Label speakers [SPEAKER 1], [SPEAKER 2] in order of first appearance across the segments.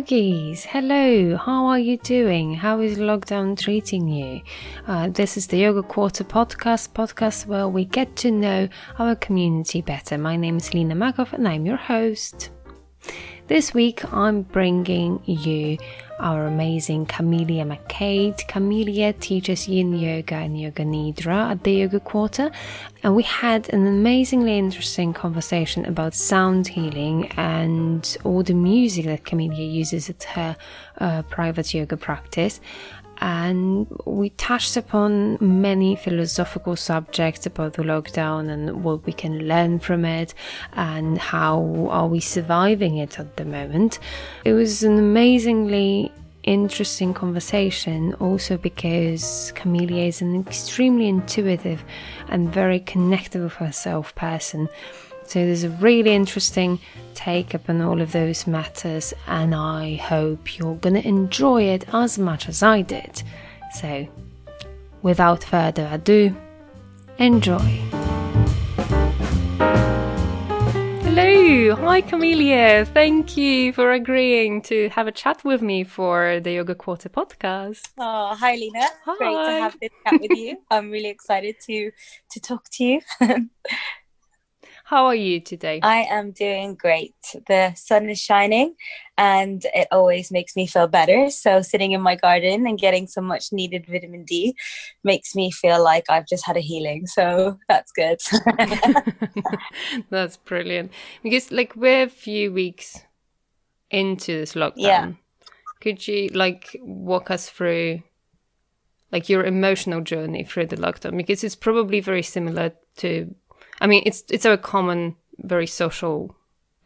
[SPEAKER 1] yogis, hello, how are you doing? How is lockdown treating you? Uh, this is the Yoga Quarter podcast, podcast where we get to know our community better. My name is Lena Makov and I'm your host. This week I'm bringing you our amazing Kamellia McKayed. Kamellia teaches Yin Yoga and Yoga Nidra at the Yoga Quarter, and we had an amazingly interesting conversation about sound healing and all the music that Kamellia uses at her uh, private yoga practice and we touched upon many philosophical subjects about the lockdown and what we can learn from it and how are we surviving it at the moment. It was an amazingly interesting conversation also because Kamellia is an extremely intuitive and very connected with herself person so there's a really interesting take up on all of those matters, and I hope you're going to enjoy it as much as I did. So, without further ado, enjoy. Hello, hi Kamellia. Thank you for agreeing to have a chat with me for the Yoga Quarter podcast.
[SPEAKER 2] Oh, hi Lena.
[SPEAKER 1] Hi.
[SPEAKER 2] Great to have this chat with you. I'm really excited to to talk to you.
[SPEAKER 1] How are you today?
[SPEAKER 2] I am doing great. The sun is shining and it always makes me feel better. So, sitting in my garden and getting some much needed vitamin D makes me feel like I've just had a healing. So, that's good.
[SPEAKER 1] that's brilliant. Because, like, we're a few weeks into this lockdown.
[SPEAKER 2] Yeah.
[SPEAKER 1] Could you, like, walk us through? Like your emotional journey through the lockdown, because it's probably very similar to I mean, it's it's a common, very social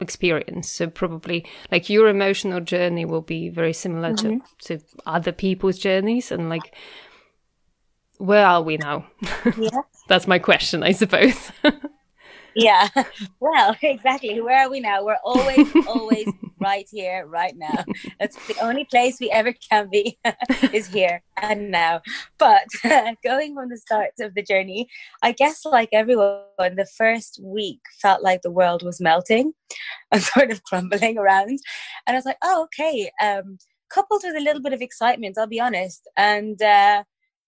[SPEAKER 1] experience. So probably like your emotional journey will be very similar mm-hmm. to to other people's journeys, and like where are we now?
[SPEAKER 2] Yeah,
[SPEAKER 1] that's my question, I suppose.
[SPEAKER 2] yeah well exactly where are we now we're always always right here right now that's the only place we ever can be is here and now but going from the start of the journey i guess like everyone the first week felt like the world was melting and sort of crumbling around and i was like oh okay um coupled with a little bit of excitement i'll be honest and uh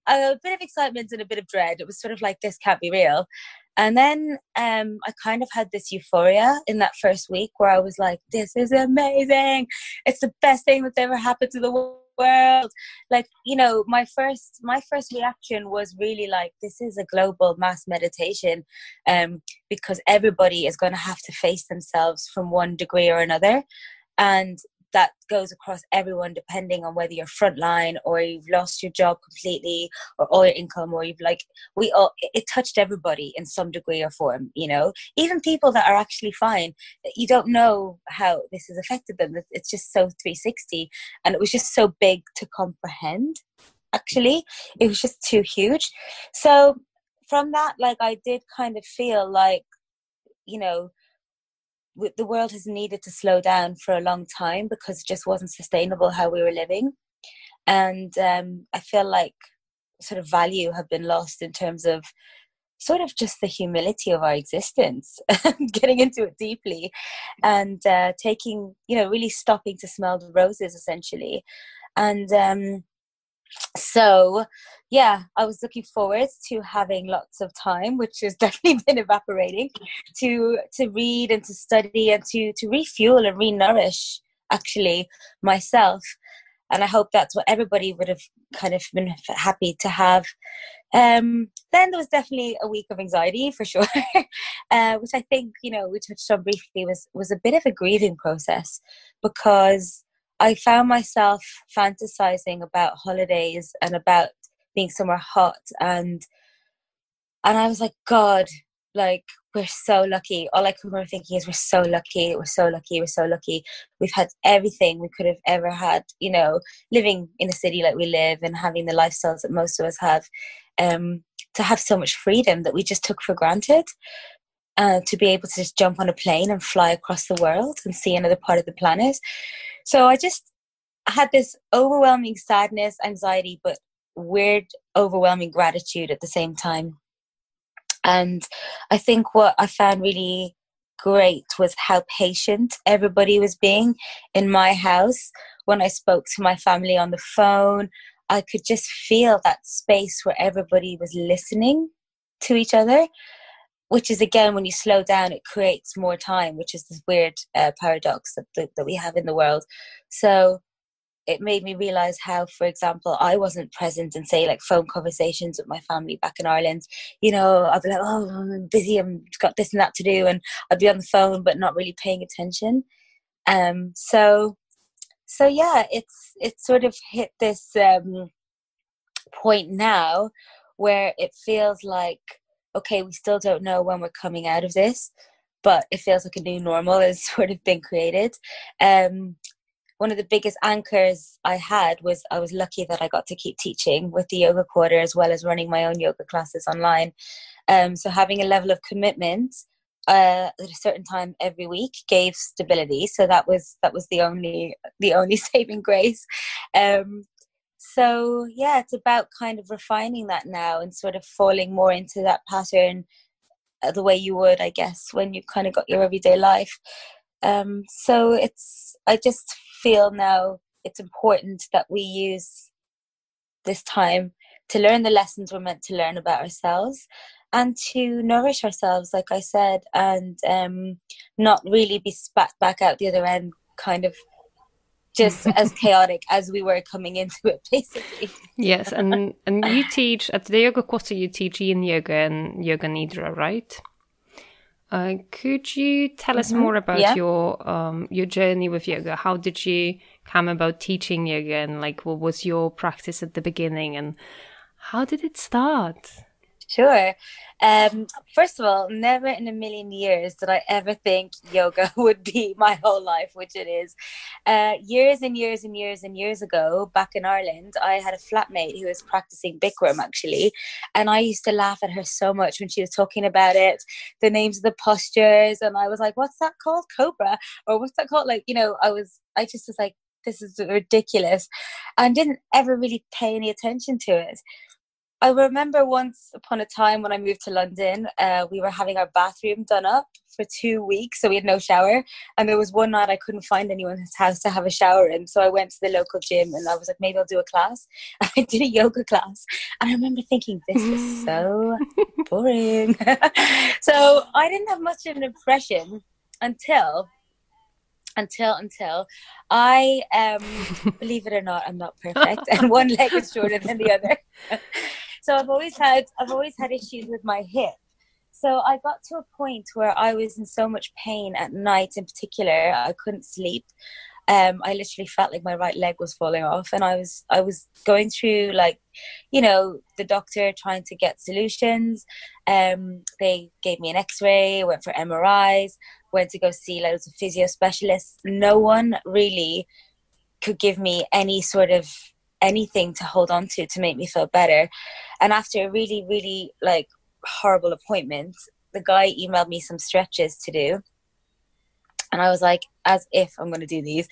[SPEAKER 2] a bit of excitement and a bit of dread. It was sort of like this can't be real. And then um, I kind of had this euphoria in that first week where I was like, this is amazing. It's the best thing that's ever happened to the world. Like, you know, my first my first reaction was really like, this is a global mass meditation um, because everybody is going to have to face themselves from one degree or another. And that goes across everyone depending on whether you're frontline or you've lost your job completely or all your income or you've like we all it touched everybody in some degree or form you know? Even people that are actually fine you don't know how this has affected them. It's just so 360 and it was just so big to comprehend actually. It was just too huge. So from that like i did kind of feel like you know the world has needed to slow down for a long time because it just wasn't sustainable how we were living. And um, i feel like sort of value have been lost in terms of sort of just the humility of our existence getting into it deeply and uh, taking you know really stopping to smell the roses essentially. And um, so yeah i was looking forward to having lots of time which has definitely been evaporating to to read and to study and to to refuel and re-nourish actually myself. And i hope that's what everybody would have kind of been happy to have. Um, then there was definitely a week of anxiety for sure uh, which i think you know we touched on briefly was was a bit of a grieving process because I found myself fantasizing about holidays and about being somewhere hot and and I was like, God, like we're so lucky. All I can remember thinking is we're so lucky, we're so lucky, we're so lucky. We've had everything we could have ever had, you know, living in a city like we live and having the lifestyles that most of us have. Um, to have so much freedom that we just took for granted. Uh, to be able to just jump on a plane and fly across the world and see another part of the planet. So I just had this overwhelming sadness, anxiety, but weird, overwhelming gratitude at the same time. And I think what I found really great was how patient everybody was being in my house when I spoke to my family on the phone. I could just feel that space where everybody was listening to each other, which is again, when you slow down, it creates more time, which is this weird uh, paradox that, that, that we have in the world. So it made me realize how, for example, I wasn't present in, say, like phone conversations with my family back in Ireland. You know, I'd be like, oh, I'm busy, I've got this and that to do. And I'd be on the phone, but not really paying attention. Um, so, so yeah, it's, it's sort of hit this um, point now where it feels like, okay, we still don't know when we're coming out of this, but it feels like a new normal has sort of been created. Um, one of the biggest anchors I had was I was lucky that I got to keep teaching with the yoga quarter as well as running my own yoga classes online. Um, so having a level of commitment uh, at a certain time every week gave stability. So that was that was the only the only saving grace. Um, so yeah, it's about kind of refining that now and sort of falling more into that pattern uh, the way you would, I guess, when you kind of got your everyday life. Um, so it's I just feel now it's important that we use this time to learn the lessons we're meant to learn about ourselves and to nourish ourselves, like I said, and um, not really be spat back out the other end, kind of just as chaotic as we were coming into it, basically.
[SPEAKER 1] Yes, and and you teach at the yoga quarter, you teach Yin yoga and yoga nidra, right? Uh, could you tell us mm-hmm. more about yeah. your um, your journey with yoga? How did you come about teaching yoga, and like what was your practice at the beginning, and how did it start?
[SPEAKER 2] Sure. Um, first of all, never in a million years did I ever think yoga would be my whole life, which it is. Uh, years and years and years and years ago, back in Ireland, I had a flatmate who was practicing Bikram actually, and I used to laugh at her so much when she was talking about it, the names of the postures, and I was like, "What's that called? Cobra?" or "What's that called?" Like, you know, I was, I just was like, "This is ridiculous," and didn't ever really pay any attention to it. I remember once upon a time when I moved to London, uh, we were having our bathroom done up for two weeks, so we had no shower. And there was one night I couldn't find anyone's house to have a shower in, so I went to the local gym and I was like, maybe I'll do a class. And I did a yoga class, and I remember thinking, this is so boring. so I didn't have much of an impression until until until I um believe it or not, I'm not perfect, and one leg is shorter than the other. So I've always had I've always had issues with my hip. So I got to a point where I was in so much pain at night, in particular, I couldn't sleep. Um, I literally felt like my right leg was falling off, and I was I was going through like, you know, the doctor trying to get solutions. Um, they gave me an X-ray, went for MRIs, went to go see loads of physio specialists. No one really could give me any sort of anything to hold on to to make me feel better. And after a really, really like horrible appointment, the guy emailed me some stretches to do. And I was like, as if I'm going to do these.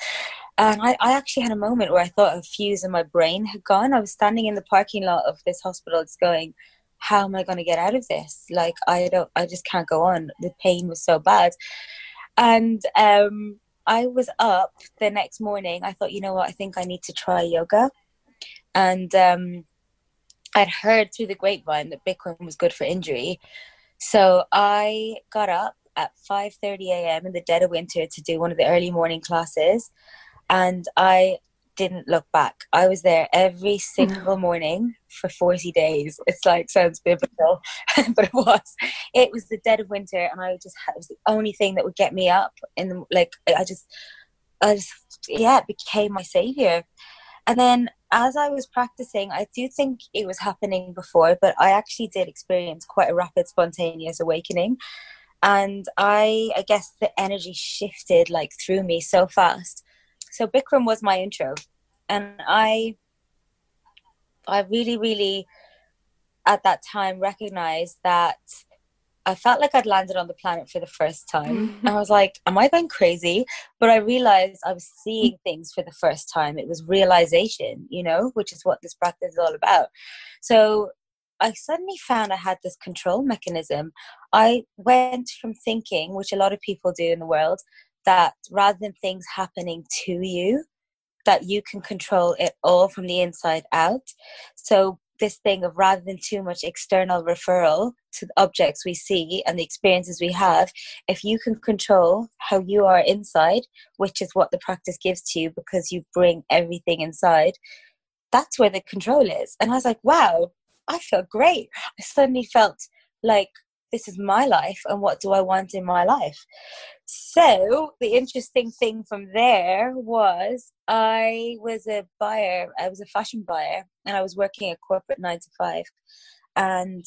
[SPEAKER 2] And I, I actually had a moment where I thought a fuse in my brain had gone. I was standing in the parking lot of this hospital, it's going, how am I going to get out of this? Like, I don't, I just can't go on. The pain was so bad. And um, I was up the next morning. I thought, you know what? I think I need to try yoga and um, I'd heard through the grapevine that Bikram was good for injury. So I got up at 5:30 a.m. in the dead of winter to do one of the early morning classes, and I didn't look back. I was there every single morning for 40 days. It's like sounds biblical, but it was. It was the dead of winter, and I just it was the only thing that would get me up. In the like, I just, I just, yeah, it became my savior. And then as I was practicing, I do think it was happening before, but I actually did experience quite a rapid, spontaneous awakening. And I, I guess the energy shifted like through me so fast. So Bikram was my intro, and I, I really, really, at that time recognized that I felt like I'd landed on the planet for the first time. Mm-hmm. I was like, am I going crazy? But I realized I was seeing things for the first time. It was realization, you know, which is what this practice is all about. So I suddenly found I had this control mechanism. I went from thinking, which a lot of people do in the world, that rather than things happening to you, that you can control it all from the inside out. So this thing of rather than too much external referral to the objects we see and the experiences we have, if you can control how you are inside, which is what the practice gives to you because you bring everything inside, that's where the control is. And I was like, wow, I feel great. I suddenly felt like this is my life and what do I want in my life. So the interesting thing from there was I was a buyer, I was a fashion buyer, and I was working a corporate nine to five. And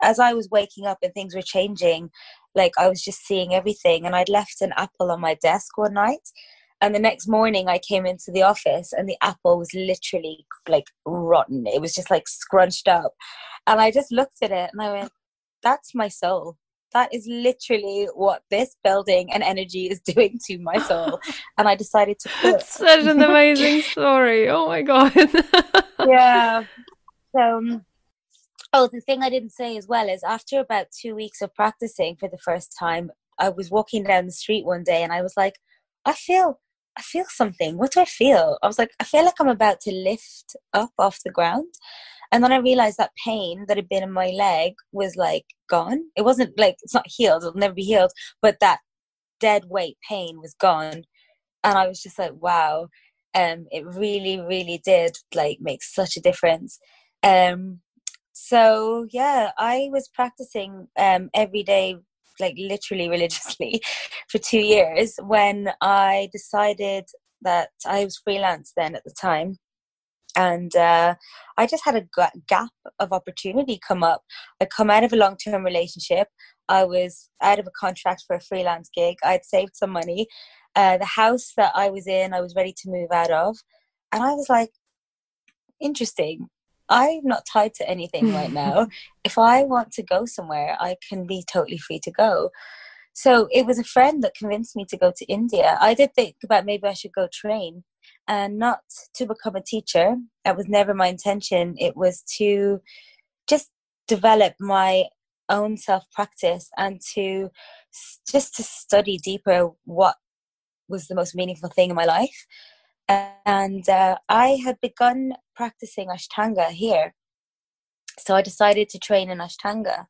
[SPEAKER 2] as I was waking up and things were changing, like I was just seeing everything. And I'd left an apple on my desk one night. And the next morning, I came into the office and the apple was literally like rotten. It was just like scrunched up. And I just looked at it and I went, that's my soul. That is literally what this building and energy is doing to my soul. and I decided to quit.
[SPEAKER 1] Such an amazing story. Oh my God.
[SPEAKER 2] yeah. So, um, oh, the thing I didn't say as well is after about two weeks of practicing for the first time, I was walking down the street one day and I was like, I feel I feel something. What do I feel? I was like, I feel like I'm about to lift up off the ground. And then I realized that pain that had been in my leg was like gone. It wasn't like it's not healed, it'll never be healed, but that dead weight pain was gone. And I was just like, wow. Um, it really, really did like make such a difference. Um, so yeah, I was practicing um every day, like literally religiously, for two years when I decided that I was freelance then at the time and uh, I just had a gap of opportunity come up. I come out of a long term relationship. I was out of a contract for a freelance gig. I'd saved some money. Uh, the house that I was in, I was ready to move out of, and I was like, interesting. I'm not tied to anything right now. if I want to go somewhere, I can be totally free to go. So it was a friend that convinced me to go to India. I did think about maybe I should go train and not to become a teacher. That was never my intention. It was to just develop my own self practice and to just to study deeper what was the most meaningful thing in my life. And uh, I had begun practicing Ashtanga here. So I decided to train in Ashtanga,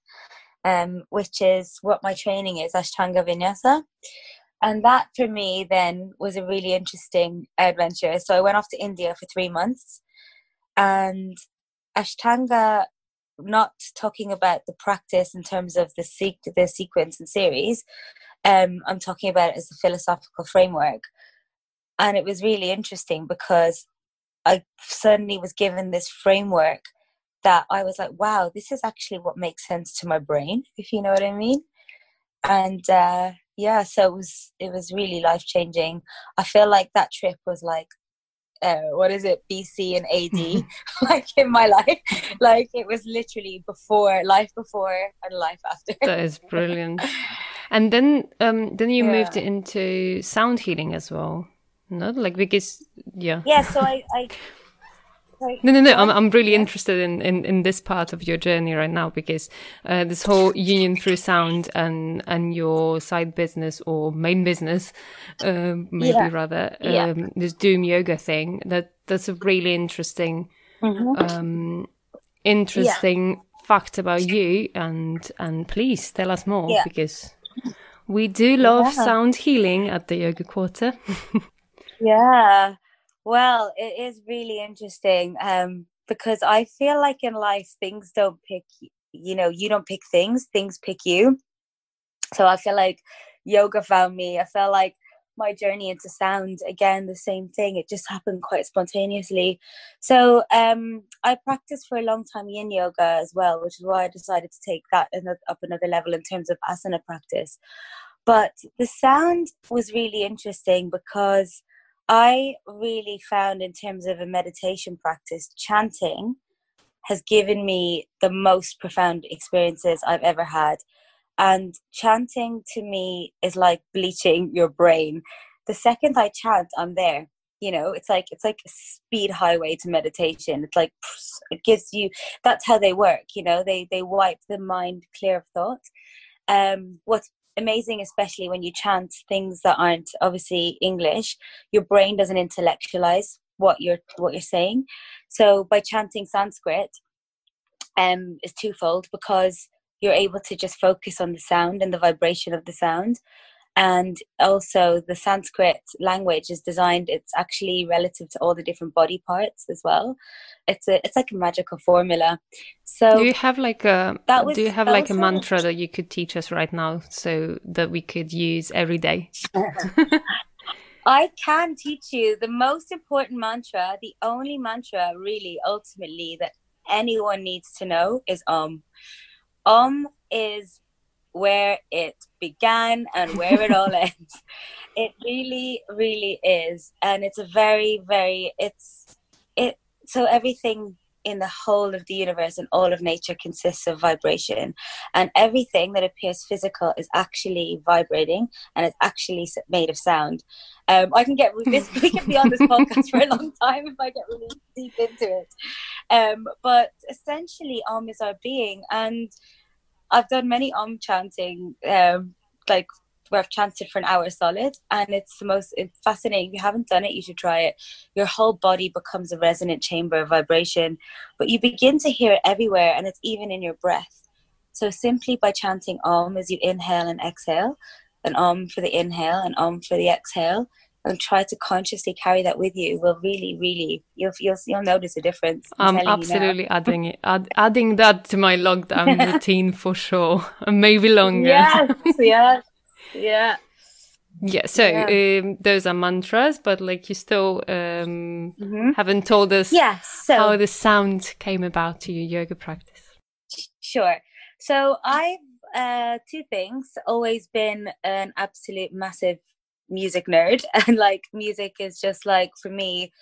[SPEAKER 2] um, which is what my training is Ashtanga Vinyasa and that for me then was a really interesting adventure. So i went off to india for three months and ashtanga not talking about the practice in terms of the sequ- the sequence and series um, i'm talking about it as a philosophical framework. And it was really interesting because i suddenly was given this framework that i was like wow this is actually what makes sense to my brain if you know what i mean. And uh, yeah so it was it was really life changing i feel like that trip was like uh, what is it? Bc and ad like in my life. Like it was literally before life before and life after.
[SPEAKER 1] That is brilliant. And then um then you yeah. moved into sound healing as well no? Like because yeah.
[SPEAKER 2] Yeah so i i
[SPEAKER 1] no, no, no. I'm, I'm really interested in, in, in this part of your journey right now because uh, this whole union through sound and and your side business or main business, uh, maybe yeah. rather, um, yeah. this Doom yoga thing. That that's a really interesting, mm-hmm. um, interesting yeah. fact about you. And and please tell us more because we do love sound healing at the Yoga Quarter.
[SPEAKER 2] yeah. Well, it is really interesting um, because I feel like in life things don't pick, you You know, you don't pick things, things pick you. So I feel like yoga found me. I felt like my journey into sound again the same thing it just happened quite spontaneously so um i practiced for a long time yin yoga as well which is why i decided to take that up another level in terms of asana practice but the sound was really interesting because I really found, in terms of a meditation practice, chanting has given me the most profound experiences I've ever had. And chanting to me is like bleaching your brain. The second I chant, I'm there. You know, it's like it's like a speed highway to meditation. It's like it gives you. That's how they work. You know, they they wipe the mind clear of thought. Um, what's amazing, especially when you chant things that aren't obviously English. Your brain doesn't intellectualize what you're what you're saying. So by chanting Sanskrit, um, is twofold because you're able to just focus on the sound and the vibration of the sound and also the sanskrit language is designed it's actually relative to all the different body parts as well. It's a it's like a magical formula. So
[SPEAKER 1] do you have like a that was, do you have like a mantra that you could teach us right now so that we could use every day?
[SPEAKER 2] I can teach you the most important mantra, the only mantra really ultimately that anyone needs to know is um. Um is where it began and where it all ends. It really, really is. And it's a very, very, it's, it, so everything in the whole of the universe and all of nature consists of vibration. And everything that appears physical is actually vibrating and it's actually made of sound. Um, I can get this, we can be on this podcast for a long time if I get really deep into it. Um, but essentially, Om is our being. And I've done many Om chanting, um, like where I've chanted for an hour solid, and it's the most it's fascinating. If you haven't done it, you should try it. Your whole body becomes a resonant chamber of vibration, but you begin to hear it everywhere, and it's even in your breath. So simply by chanting Om as you inhale and exhale, an Om for the inhale, and Om for the exhale, and try to consciously carry that with you will really really you'll you'll, you'll notice a difference
[SPEAKER 1] i'm, I'm absolutely adding it add, adding that to my lockdown routine for sure maybe longer.
[SPEAKER 2] Yes yes yeah.
[SPEAKER 1] Yeah so yeah. Um, those are mantras but like you still um, mm-hmm. haven't told us
[SPEAKER 2] yes,
[SPEAKER 1] so, how the sound came about to your yoga practice.
[SPEAKER 2] Sure. So i've uh, two things always been an absolute massive music nerd and like music is just like for me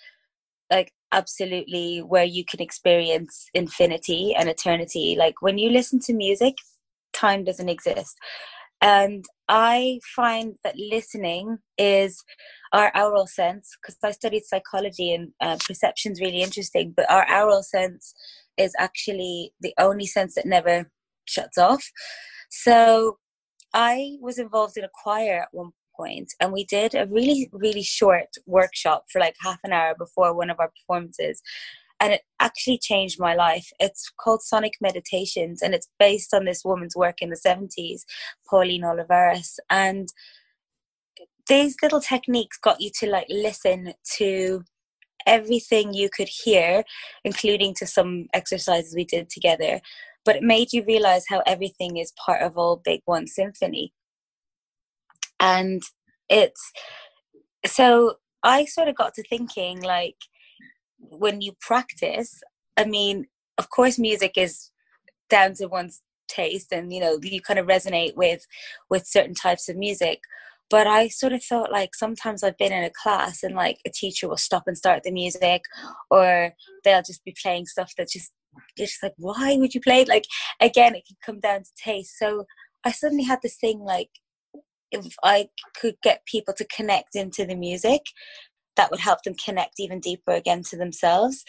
[SPEAKER 2] like absolutely where you can experience infinity and eternity. Like when you listen to music time doesn't exist. And i find that listening is our aural sense because i studied psychology and uh, perception is really interesting but our aural sense is actually the only sense that never shuts off. So i was involved in a choir at one point and we did a really really short workshop for like half an hour before one of our performances and it actually changed my life. It's called sonic meditations and it's based on this woman's work in the 70s pauline oliveros and these little techniques got you to like listen to everything you could hear including to some exercises we did together but it made you realize how everything is part of all big one symphony and it's so i sort of got to thinking like when you practice i mean of course music is down to one's taste and you know you kind of resonate with with certain types of music. But i sort of thought like sometimes i've been in a class and like a teacher will stop and start the music or they'll just be playing stuff that just you're just like why would you play it? Like again it can come down to taste. So i suddenly had this thing like if I could get people to connect into the music, that would help them connect even deeper again to themselves.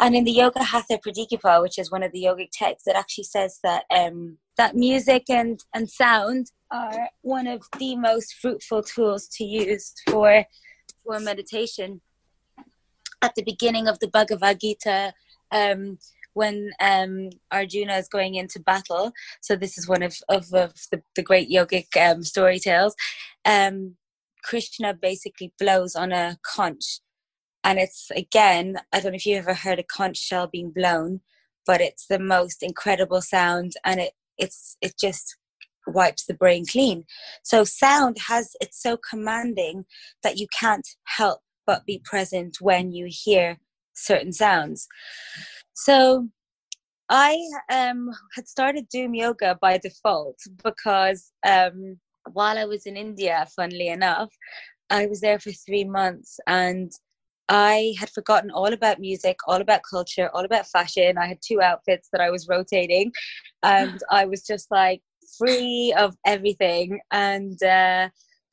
[SPEAKER 2] And in the Yoga Hatha Pradipika, which is one of the yogic texts, it actually says that um, that music and, and sound are one of the most fruitful tools to use for for meditation. At the beginning of the Bhagavad Gita, um, when um, Arjuna is going into battle. So this is one of, of, of the, the great yogic um, story tales. Um, Krishna basically blows on a conch. And it's, again, I don't know if you've ever heard a conch shell being blown, but it's the most incredible sound and it, it's, it just wipes the brain clean. So sound has, it's so commanding that you can't help but be present when you hear certain sounds. So I um, had started doing yoga by default because um, while I was in India, funnily enough, I was there for three months and I had forgotten all about music, all about culture, all about fashion. I had two outfits that I was rotating, and I was just like free of everything. And uh,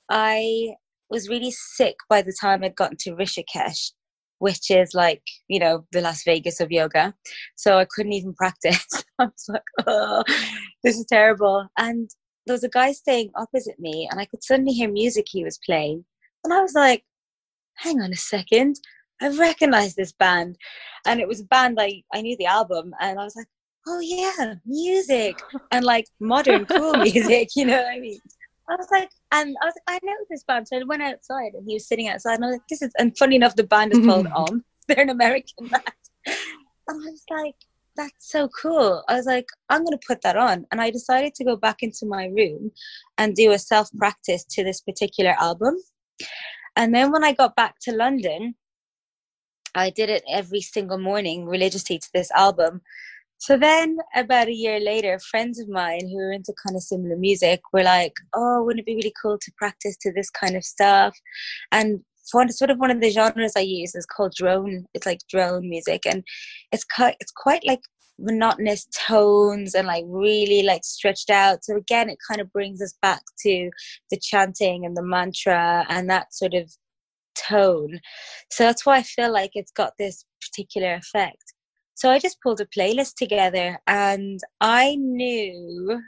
[SPEAKER 2] I was really sick by the time I'd gotten to Rishikesh which is like you know the las vegas of yoga. So i couldn't even practice. I was like oh this is terrible. And there was a guy staying opposite me, and I could suddenly hear music he was playing, and I was like, "Hang on a second, I recognize this band," and it was a band I I knew the album, and I was like, "Oh yeah, music and like modern cool music," you know what I mean? I was like, and I was like, I know this band. So I went outside and he was sitting outside and I was like, this is, and funny enough, the band is called Om. They're an American band. And I was like, that's so cool. I was like, I'm going to put that on. And I decided to go back into my room and do a self practice to this particular album. And then when I got back to London, I did it every single morning religiously to this album. So then, about a year later, friends of mine who were into kind of similar music were like, "Oh, wouldn't it be really cool to practice to this kind of stuff?" And one sort of one of the genres I use is called drone. It's like drone music, and it's quite it's quite like monotonous tones and like really like stretched out. So again, it kind of brings us back to the chanting and the mantra and that sort of tone. So that's why I feel like it's got this particular effect. So I just pulled a playlist together and I knew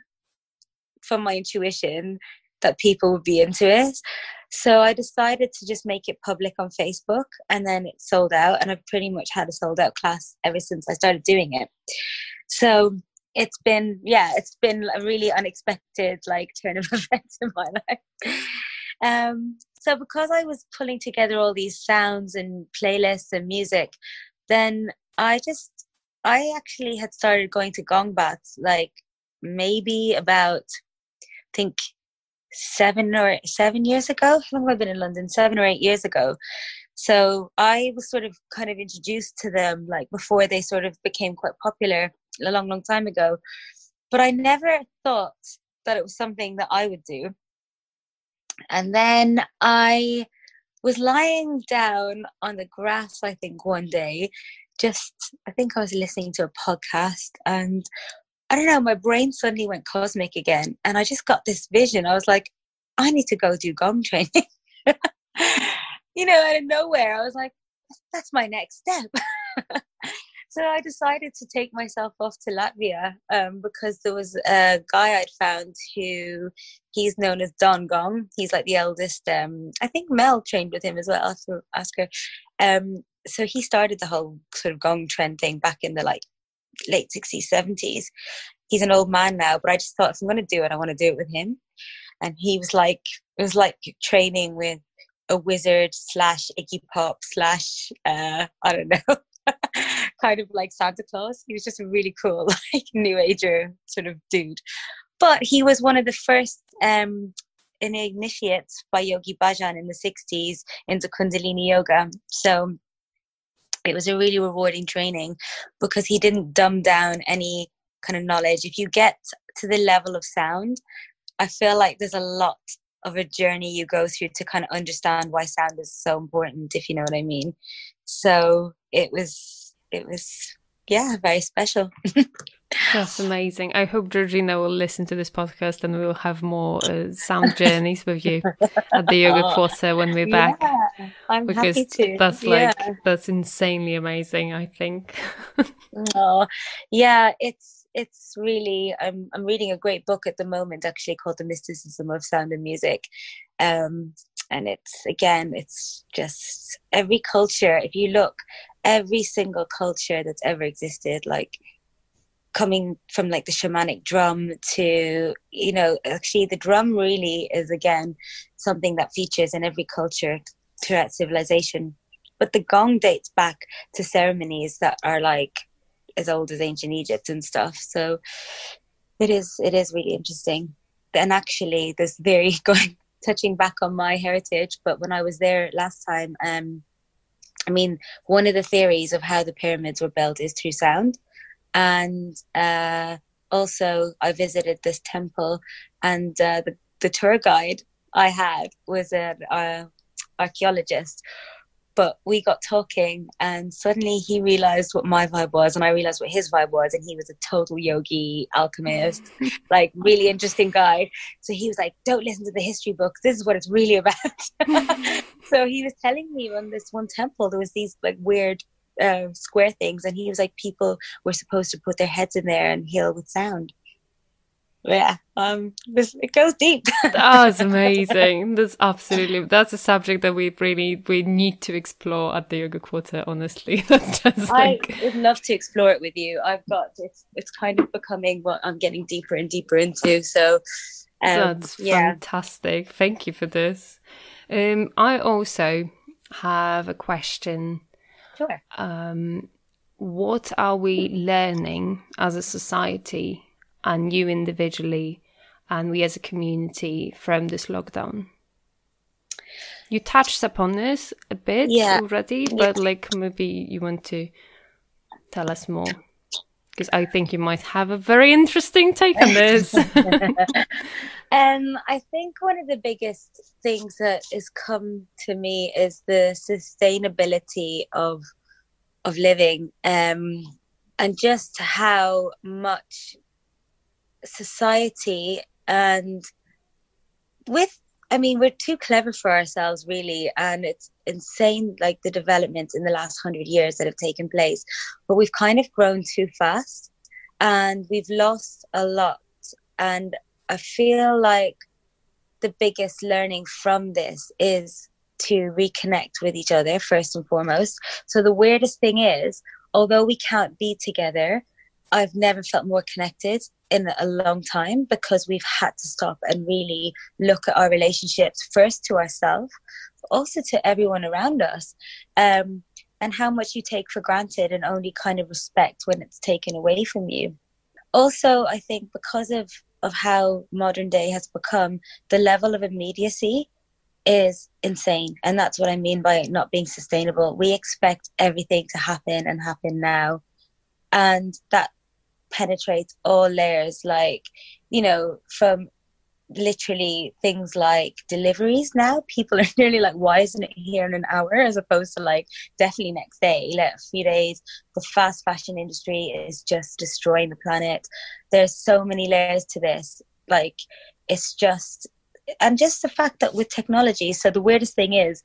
[SPEAKER 2] from my intuition that people would be into it. So I decided to just make it public on Facebook and then it sold out. And I've pretty much had a sold out class ever since I started doing it. So it's been, yeah, it's been a really unexpected like turn of events in my life. Um, so because I was pulling together all these sounds and playlists and music, then I just I actually had started going to gong baths like maybe about I think seven or seven years ago. How long have I been in London? Seven or eight years ago. So I was sort of kind of introduced to them like before they sort of became quite popular a long, long time ago. But I never thought that it was something that I would do. And then I was lying down on the grass, I think, one day, just, I think I was listening to a podcast and I don't know, my brain suddenly went cosmic again. And I just got this vision. I was like, I need to go do gong training. you know, out of nowhere, I was like, that's my next step. so I decided to take myself off to Latvia um, because there was a guy I'd found who he's known as Don Gong. He's like the eldest. Um, I think Mel trained with him as well. I'll ask her. Um, so he started the whole sort of gong trend thing back in the like late 60s 70s he's an old man now but i just thought if i'm going to do it i want to do it with him and he was like it was like training with a wizard slash Iggy Pop slash uh, I don't know, kind of like Santa Claus. He was just a really cool like new ager sort of dude. But he was one of the first um, initiates by Yogi Bhajan in the 60s into Kundalini yoga. So it was a really rewarding training because he didn't dumb down any kind of knowledge. If you get to the level of sound, I feel like there's a lot of a journey you go through to kind of understand why sound is so important, if you know what I mean. So it was, it was, yeah, very special.
[SPEAKER 1] That's amazing. I hope Georgina will listen to this podcast and we'll have more uh, sound journeys with you at the yoga quarter when we're back.
[SPEAKER 2] Yeah, I'm
[SPEAKER 1] because
[SPEAKER 2] happy to.
[SPEAKER 1] that's like
[SPEAKER 2] yeah.
[SPEAKER 1] that's insanely amazing. I think.
[SPEAKER 2] oh, yeah, it's it's really. I'm I'm reading a great book at the moment, actually called The Mysticism of Sound and Music, um, and it's again, it's just every culture. If you look, every single culture that's ever existed, like coming from like the shamanic drum to you know actually the drum really is again something that features in every culture throughout civilization. But the gong dates back to ceremonies that are like as old as ancient egypt and stuff. So it is it is really interesting. And actually this very going touching back on my heritage but when i was there last time um i mean one of the theories of how the pyramids were built is through sound and uh, also I visited this temple, and uh, the the tour guide I had was an uh, archaeologist. But we got talking, and suddenly he realized what my vibe was, and I realized what his vibe was, and he was a total yogi alchemist, like really interesting guy. So he was like, "Don't listen to the history books. This is what it's really about." so he was telling me on this one temple there was these like weird uh, square things, and he was like, people were supposed to put their heads in there and heal with sound. yeah, um, this, it goes deep.
[SPEAKER 1] that's amazing. That's absolutely that's a subject that we really we need to explore at the yoga quarter. Honestly, that's just like
[SPEAKER 2] I would love to explore it with you. I've got it's it's kind of becoming what I'm getting deeper and deeper into. So
[SPEAKER 1] um, that's yeah. fantastic. Thank you for this. Um, I also have a question.
[SPEAKER 2] Sure.
[SPEAKER 1] Um, what are we learning as a society and you individually and we as a community from this lockdown? You touched upon this a bit yeah. already, but like maybe you want to tell us more because I think you might have a very interesting take on this.
[SPEAKER 2] um, I think one of the biggest things that has come to me is the sustainability of of living, um, and just how much society and with I mean, we're too clever for ourselves, really, and it's insane, like the developments in the last hundred years that have taken place. But we've kind of grown too fast, and we've lost a lot. And I feel like the biggest learning from this is to reconnect with each other first and foremost. So the weirdest thing is, although we can't be together, I've never felt more connected in a long time because we've had to stop and really look at our relationships first to ourselves, but also to everyone around us, um, and how much you take for granted and only kind of respect when it's taken away from you. Also, I think because of of how modern day has become, the level of immediacy is insane. And that's what I mean by not being sustainable. We expect everything to happen and happen now. And that penetrates all layers like you know from literally things like deliveries now. People are nearly like why isn't it here in an hour? as opposed to like definitely next day. Like a few days the fast fashion industry is just destroying the planet. There's so many layers to this. Like it's just and just the fact that with technology so the weirdest thing is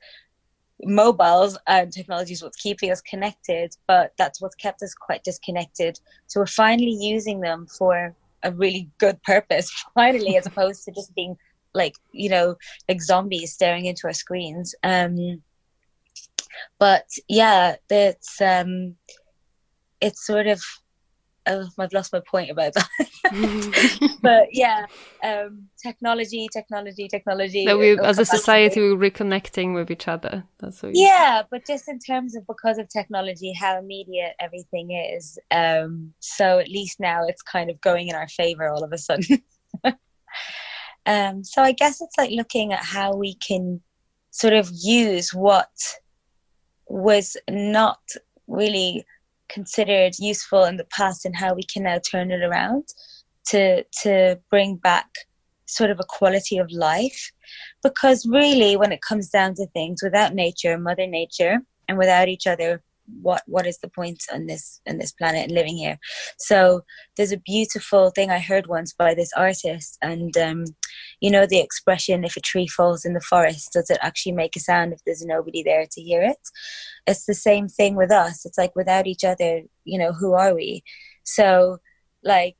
[SPEAKER 2] mobiles and technology is what's keeping us connected, but that's what's kept us quite disconnected. So we're finally using them for a really good purpose, finally, as opposed to just being like, you know, like zombies staring into our screens. Um, but yeah, it's um, it's sort of oh, I've lost my point about that. but yeah, um, technology, technology, technology.
[SPEAKER 1] That we, as a society, we're reconnecting with each other. That's what.
[SPEAKER 2] Yeah, but just in terms of because of technology, how immediate everything is. Um, so at least now it's kind of going in our favor all of a sudden. um, so I guess it's like looking at how we can sort of use what was not really considered useful in the past and how we can now turn it around to to bring back sort of a quality of life. Because really when it comes down to things without nature mother nature and without each other what what is the point on this on this planet and living here? So there's a beautiful thing i heard once by this artist and um, you know the expression if a tree falls in the forest does it actually make a sound if there's nobody there to hear it? It's the same thing with us. It's like without each other you know who are we? So like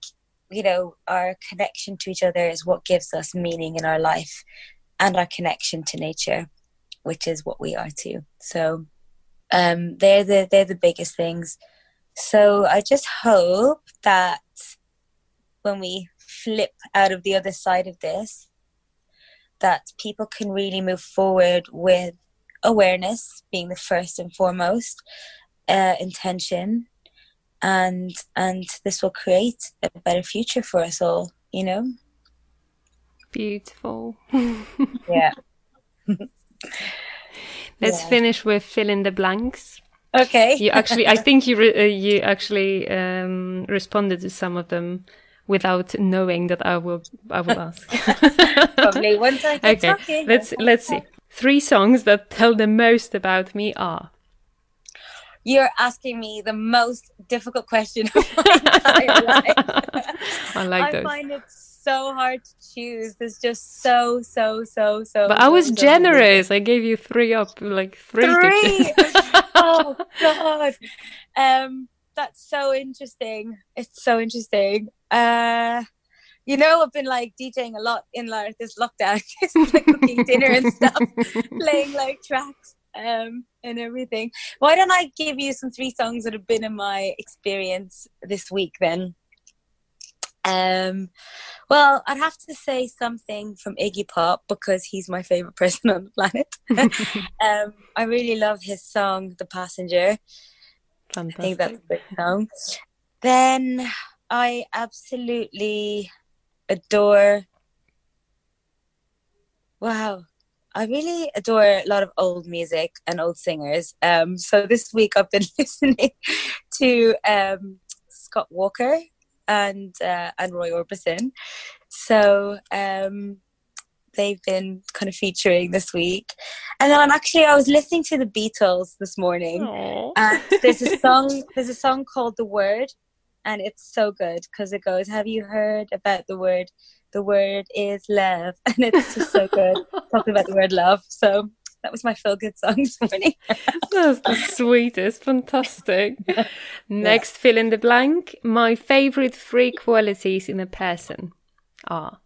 [SPEAKER 2] you know our connection to each other is what gives us meaning in our life and our connection to nature which is what we are too. So um, they're the they're the biggest things. So I just hope that when we flip out of the other side of this, that people can really move forward with awareness being the first and foremost, uh, intention, and and this will create a better future for us all. You know.
[SPEAKER 1] Beautiful.
[SPEAKER 2] yeah.
[SPEAKER 1] Let's yeah. finish with fill in the blanks.
[SPEAKER 2] Okay.
[SPEAKER 1] you actually, I think you re- uh, you actually um, responded to some of them without knowing that I will I will ask.
[SPEAKER 2] Probably once I get
[SPEAKER 1] okay. Talking. Let's let's see. Three songs that tell the most about me are.
[SPEAKER 2] You're asking me the most difficult question of my entire life. I
[SPEAKER 1] like
[SPEAKER 2] I
[SPEAKER 1] those.
[SPEAKER 2] find it so hard to choose. There's just so, so, so, so.
[SPEAKER 1] But I was so generous. I gave you three up, like three.
[SPEAKER 2] Three. oh God. Um, that's so interesting. It's so interesting. Uh, you know, I've been like DJing a lot in like this lockdown, just like cooking dinner and stuff, playing like tracks um, and everything. Why don't I give you some three songs that have been in my experience this week then? Um, well, I'd have to say something from Iggy Pop because he's my favorite person on the planet. um, I really love his song, The Passenger. Fantastic. I think that's a great song. Then I absolutely adore. Wow, I really adore a lot of old music and old singers. Um, so this week I've been listening to um, Scott Walker and uh, and Roy Orbison. So um, they've been kind of featuring this week. And then I'm actually I was listening to the Beatles this morning, Aww. and there's a song there's a song called The Word, and it's so good because it goes, "Have you heard about the word? The word is love," and it's just so good talking about the word love. So that was my feel good song this morning.
[SPEAKER 1] That's the sweetest, fantastic. Next, yeah. fill in the blank. My favorite three qualities in a person are.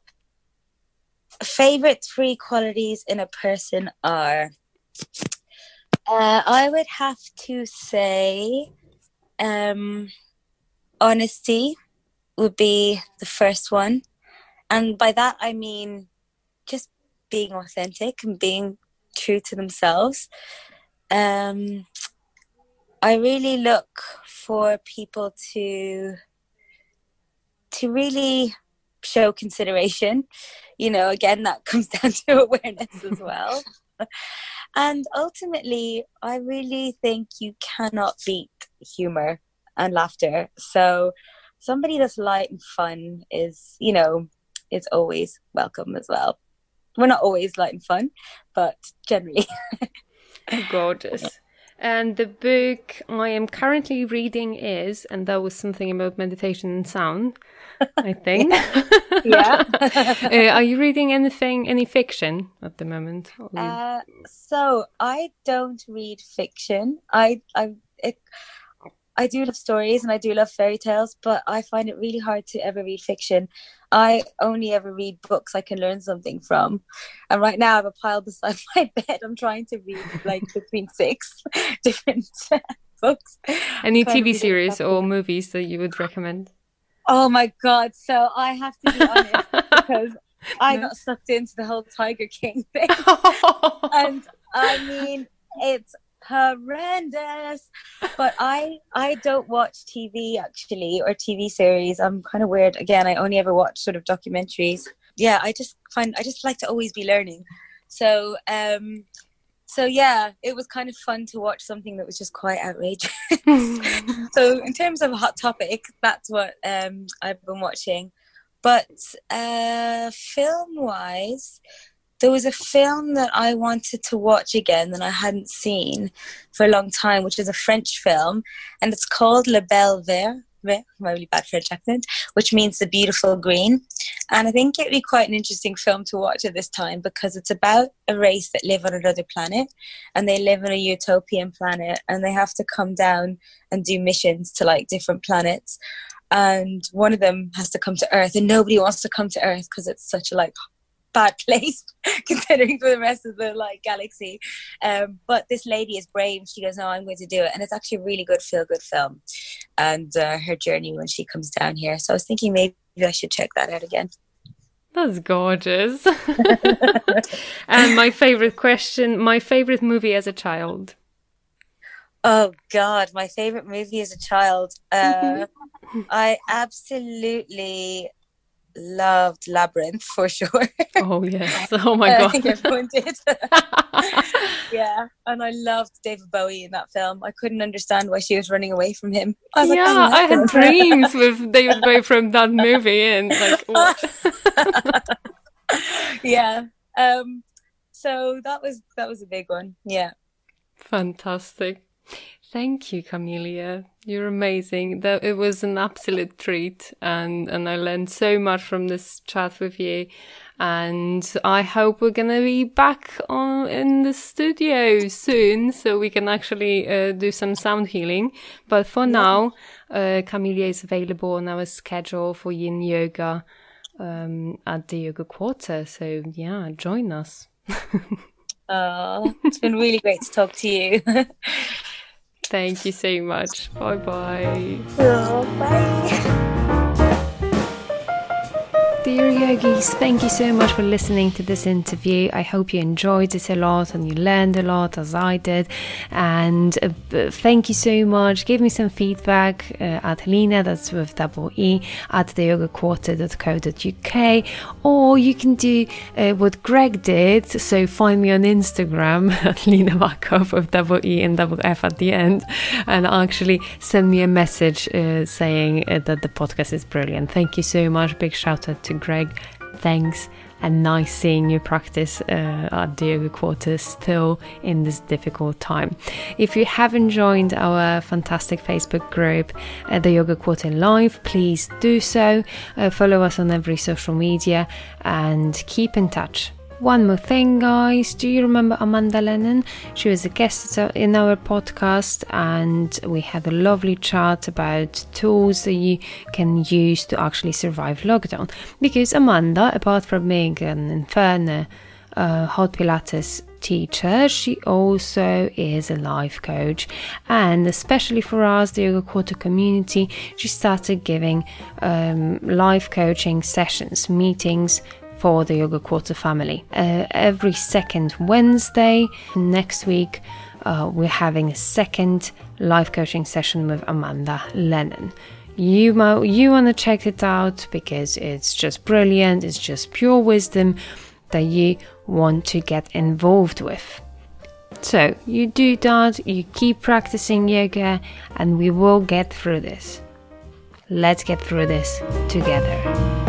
[SPEAKER 2] Favorite three qualities in a person are. Uh, I would have to say, um, honesty would be the first one, and by that I mean just being authentic and being true to themselves. Um, I really look for people to to really show consideration. You know, again, that comes down to awareness as well. and ultimately, I really think you cannot beat humor and laughter. So, somebody that's light and fun is, you know, is always welcome as well. We're not always light and fun, but generally.
[SPEAKER 1] Gorgeous. And the book I am currently reading is, and that was something about meditation and sound, I think.
[SPEAKER 2] yeah.
[SPEAKER 1] uh, are you reading anything, any fiction at the moment?
[SPEAKER 2] Uh, so I don't read fiction. I, I, it, I do love stories and I do love fairy tales, but I find it really hard to ever read fiction. I only ever read books I can learn something from. And right now I have a pile beside my bed. I'm trying to read like between six different books.
[SPEAKER 1] Any TV series or movies that you would recommend?
[SPEAKER 2] Oh my god! So I have to be honest because I no. got sucked into the whole Tiger King thing, and I mean it's horrendous. But I I don't watch TV actually or TV series. I'm kind of weird. Again, I only ever watch sort of documentaries. Yeah, I just find I just like to always be learning. So um so yeah, it was kind of fun to watch something that was just quite outrageous. so in terms of a hot topic, that's what um I've been watching. But uh film wise, there was a film that I wanted to watch again that I hadn't seen for a long time, which is a French film, and it's called Le Bel Vert. My really bad French accent, which means the beautiful green. And I think it'd be quite an interesting film to watch at this time because it's about a race that live on another planet and they live on a utopian planet and they have to come down and do missions to like different planets. And one of them has to come to Earth and nobody wants to come to Earth because it's such a like bad place considering for the rest of the like galaxy. Um, but this lady is brave. She goes, "No, I'm going to do it," and it's actually a really good feel good film. And uh, her journey when she comes down here. So I was thinking maybe I should check that out again.
[SPEAKER 1] That's gorgeous. and my favorite question, my favorite movie as a child.
[SPEAKER 2] Oh God, my favorite movie as a child. Uh, I absolutely loved Labyrinth for sure.
[SPEAKER 1] Oh yes! Oh my god! I
[SPEAKER 2] think everyone did. yeah, and I loved David Bowie in that film. I couldn't understand why she was running away from him.
[SPEAKER 1] I yeah, like, I, I had dreams with David Bowie from that movie, and like,
[SPEAKER 2] yeah. Um. So that was that was a big one. Yeah.
[SPEAKER 1] Fantastic. Thank you, Kamellia. You're amazing. That it was an absolute treat, and and I learned so much from this chat with you. And I hope we're gonna be back on in the studio soon, so we can actually uh, do some sound healing. But for yeah. now, uh, Kamellia is available on our schedule for Yin Yoga um, at the Yoga Quarter. So, yeah, join us.
[SPEAKER 2] oh, it's been really great to talk to you.
[SPEAKER 1] Thank you so much. Bye bye.
[SPEAKER 2] Oh, bye.
[SPEAKER 1] Dear yogis, thank you so much for listening to this interview. I hope you enjoyed it a lot and you learned a lot as I did. And uh, thank you so much. Give me some feedback uh, at Leena, that's with double E, at theyogaquarter.co.uk. Or you can do uh, what Greg did. So find me on Instagram at Leena Markoff with double E and double F at the end. And actually send me a message uh, saying uh, that the podcast is brilliant. Thank you so much. Big shout out to Greg. Thanks and nice seeing you practice uh, at the yoga quarters still in this difficult time. If you haven't joined our fantastic Facebook group, uh, the Yoga Quarter Live, please do so. Uh, follow us on every social media and keep in touch. One more thing, guys. Do you remember Amanda Lennon? She was a guest in our podcast, and we had a lovely chat about tools that you can use to actually survive lockdown. Because Amanda, apart from being an Inferno uh, hot Pilates teacher, she also is a life coach. And especially for us, the Yoga Quarter community, she started giving um, life coaching sessions, meetings for the Yoga Quarter family. Uh, every second Wednesday next week, uh, we're having a second life coaching session with Amanda Lennon. You mo- you want to check it out because it's just brilliant. It's just pure wisdom that you want to get involved with. So you do that. You keep practicing yoga, and we will get through this. Let's get through this together.